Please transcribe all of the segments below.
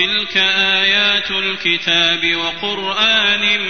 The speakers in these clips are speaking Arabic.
تلك آيات الكتاب وقرآن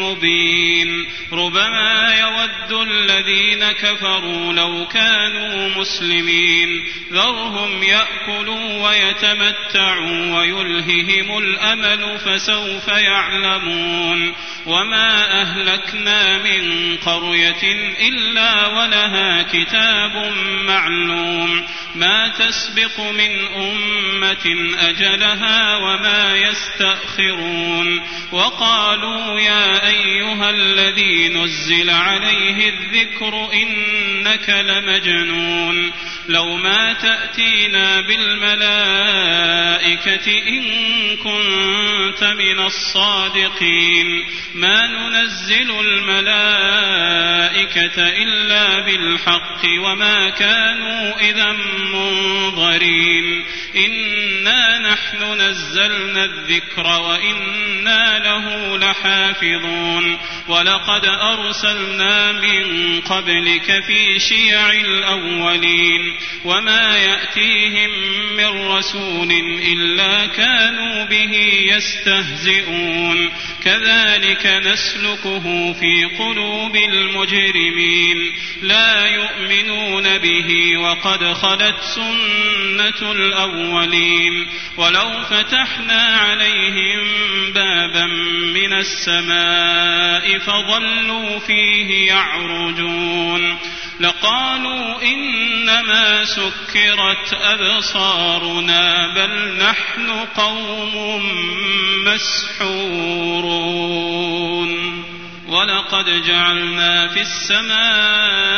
مبين ربما يود الذين كفروا لو كانوا مسلمين ذرهم يأكلوا ويتمتعوا ويلههم الأمل فسوف يعلمون وما أهلكنا من قرية إلا ولها كتاب معلوم ما تسبق من أمة أجلها وما يستأخرون وقالوا يا أيها الذي نزل عليه الذكر إنك لمجنون لو ما تأتينا بالملائكة إن كنت من الصادقين. ما ننزل الملائكة إلا بالحق وما كانوا إذا منظرين. إنا نحن نزلنا الذكر وإنا له لحافظون. ولقد أرسلنا من قبلك في شيع الأولين. وما يأتيهم من رسول إلا كانوا به يستهزئون. كذلك نسلكه في قلوب المجرمين. لا يؤمنون به وقد خلت سنة الأولين. ولو فتحنا عليهم بابا من السماء فظلوا فيه يعرجون. لقالوا إنما سكرت أبصارنا بل نحن قوم مسحورون ولقد جعلنا في السماء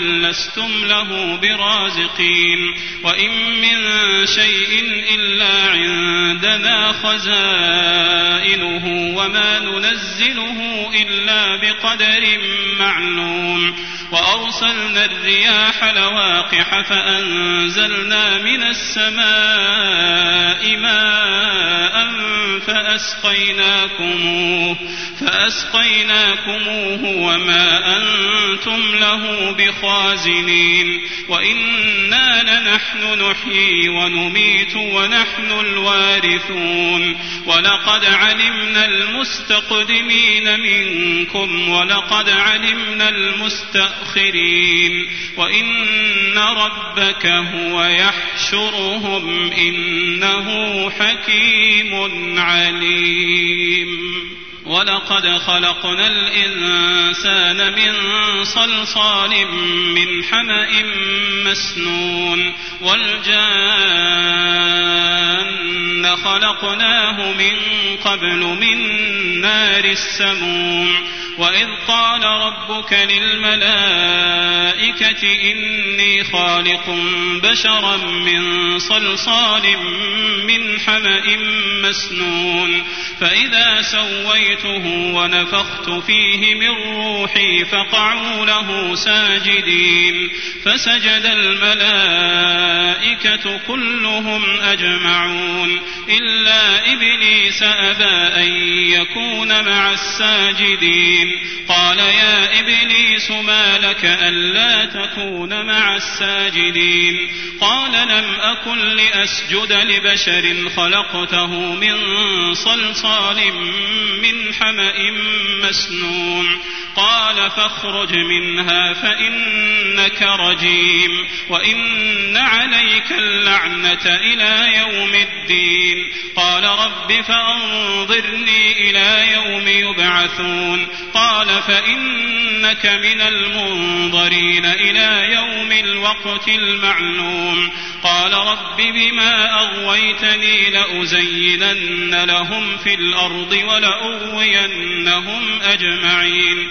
لستم له برازقين وإن من شيء إلا عندنا خزائنه وما ننزله إلا بقدر معلوم وأرسلنا الرياح لواقح فأنزلنا من السماء ماء فأسقيناكموه فأسقيناكموه وما أنتم له بخازنين. وإنا لنحن نحيي ونميت ونحن الوارثون. ولقد علمنا المستقدمين منكم ولقد علمنا المستأخرين وإن ربك هو يحشرهم إنه حكيم عليم. ولقد خلقنا الإنسان من صلصال من حمأ مسنون والجان خلقناه من قبل من نار السموم وإذ قال ربك للملائكة إني خالق بشرا من صلصال من حمأ مسنون فإذا سويته ونفخت فيه من روحي فقعوا له ساجدين فسجد الملائكة كلهم أجمعون إلا إبليس أبى أن يكون مع الساجدين قال يا إبليس ما لك ألا تكون مع الساجدين؟ قال لم أكن لأسجد لبشر خلقته من صلصال من حمأ مسنون. قال فاخرج منها فإنك رجيم وإن عليك اللعنة إلى يوم الدين. قال رب فأنظرني إلى يوم يبعثون. قال فإنك من المنظرين إلى يوم الوقت المعلوم. قال رب بما أغويتني لأزينن لهم في الأرض ولأغوينهم أجمعين.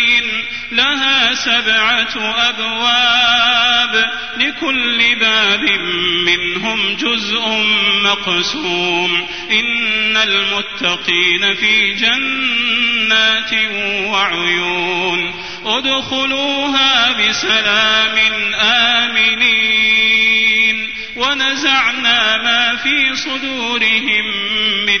لها سبعة أبواب لكل باب منهم جزء مقسوم. إن المتقين في جنات وعيون. ادخلوها بسلام آمنين. ونزعنا ما في صدورهم من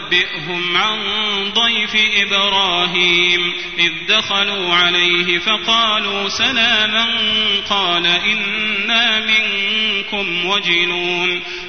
ونبئهم عن ضيف إبراهيم إذ دخلوا عليه فقالوا سلاما قال إنا منكم وجلون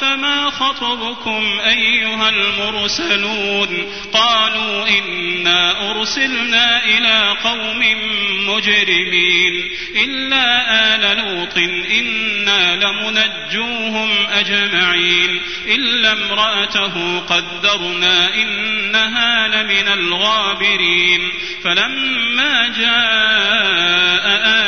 فما خطبكم أيها المرسلون قالوا إنا أرسلنا إلى قوم مجرمين إلا آل لوط إنا لمنجوهم أجمعين إلا امرأته قدرنا إنها لمن الغابرين فلما جاء آل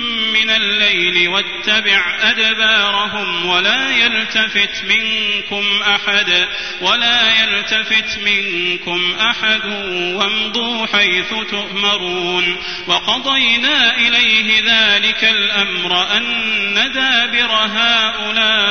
من الليل واتبع أدبارهم ولا يلتفت منكم أحد ولا يلتفت منكم أحد وامضوا حيث تؤمرون وقضينا إليه ذلك الأمر أن دابر هؤلاء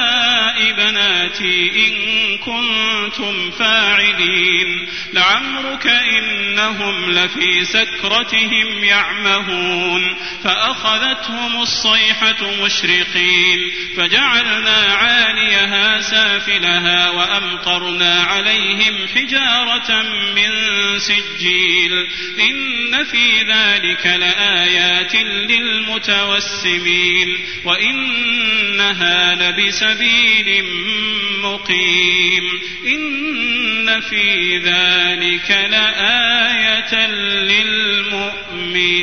بناتي إن كنتم فاعلين. لعمرك إنهم لفي سكرتهم يعمهون. فأخذتهم الصيحة مشرقين. فجعلنا سافلها وأمطرنا عليهم حجارة من سجيل إن في ذلك لآيات للمتوسمين وإنها لبسبيل مقيم إن في ذلك لآية للمؤمنين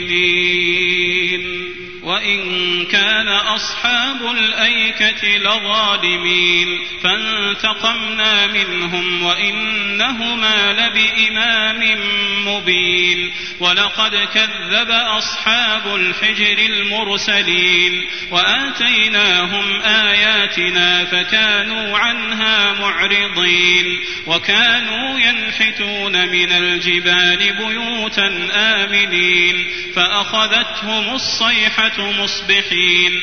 وإن كان أصحاب الأيكة لظالمين فانتقمنا منهم وإنهما لبإمام مبين ولقد كذب أصحاب الحجر المرسلين وآتيناهم آياتنا فكانوا عنها معرضين وكانوا ينحتون من الجبال بيوتا آمنين فأخذتهم الصيحة مصبحين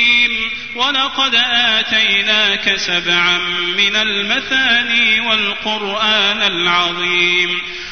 ولقد آتيناك سبعا من المثاني والقرآن العظيم.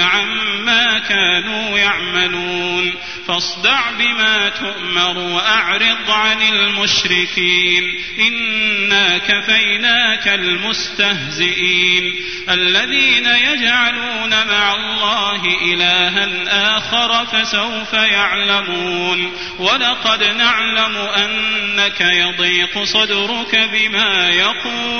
عما كانوا يعملون. فاصدع بما تؤمر وأعرض عن المشركين. إنا كفيناك المستهزئين. الذين يجعلون مع الله إلها آخر فسوف يعلمون. ولقد نعلم أنك يضيق صدرك بما يقولون